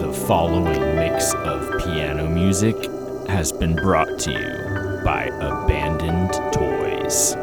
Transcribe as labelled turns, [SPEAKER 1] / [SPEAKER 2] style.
[SPEAKER 1] The following mix of piano music has been brought to you by Abandoned Toys.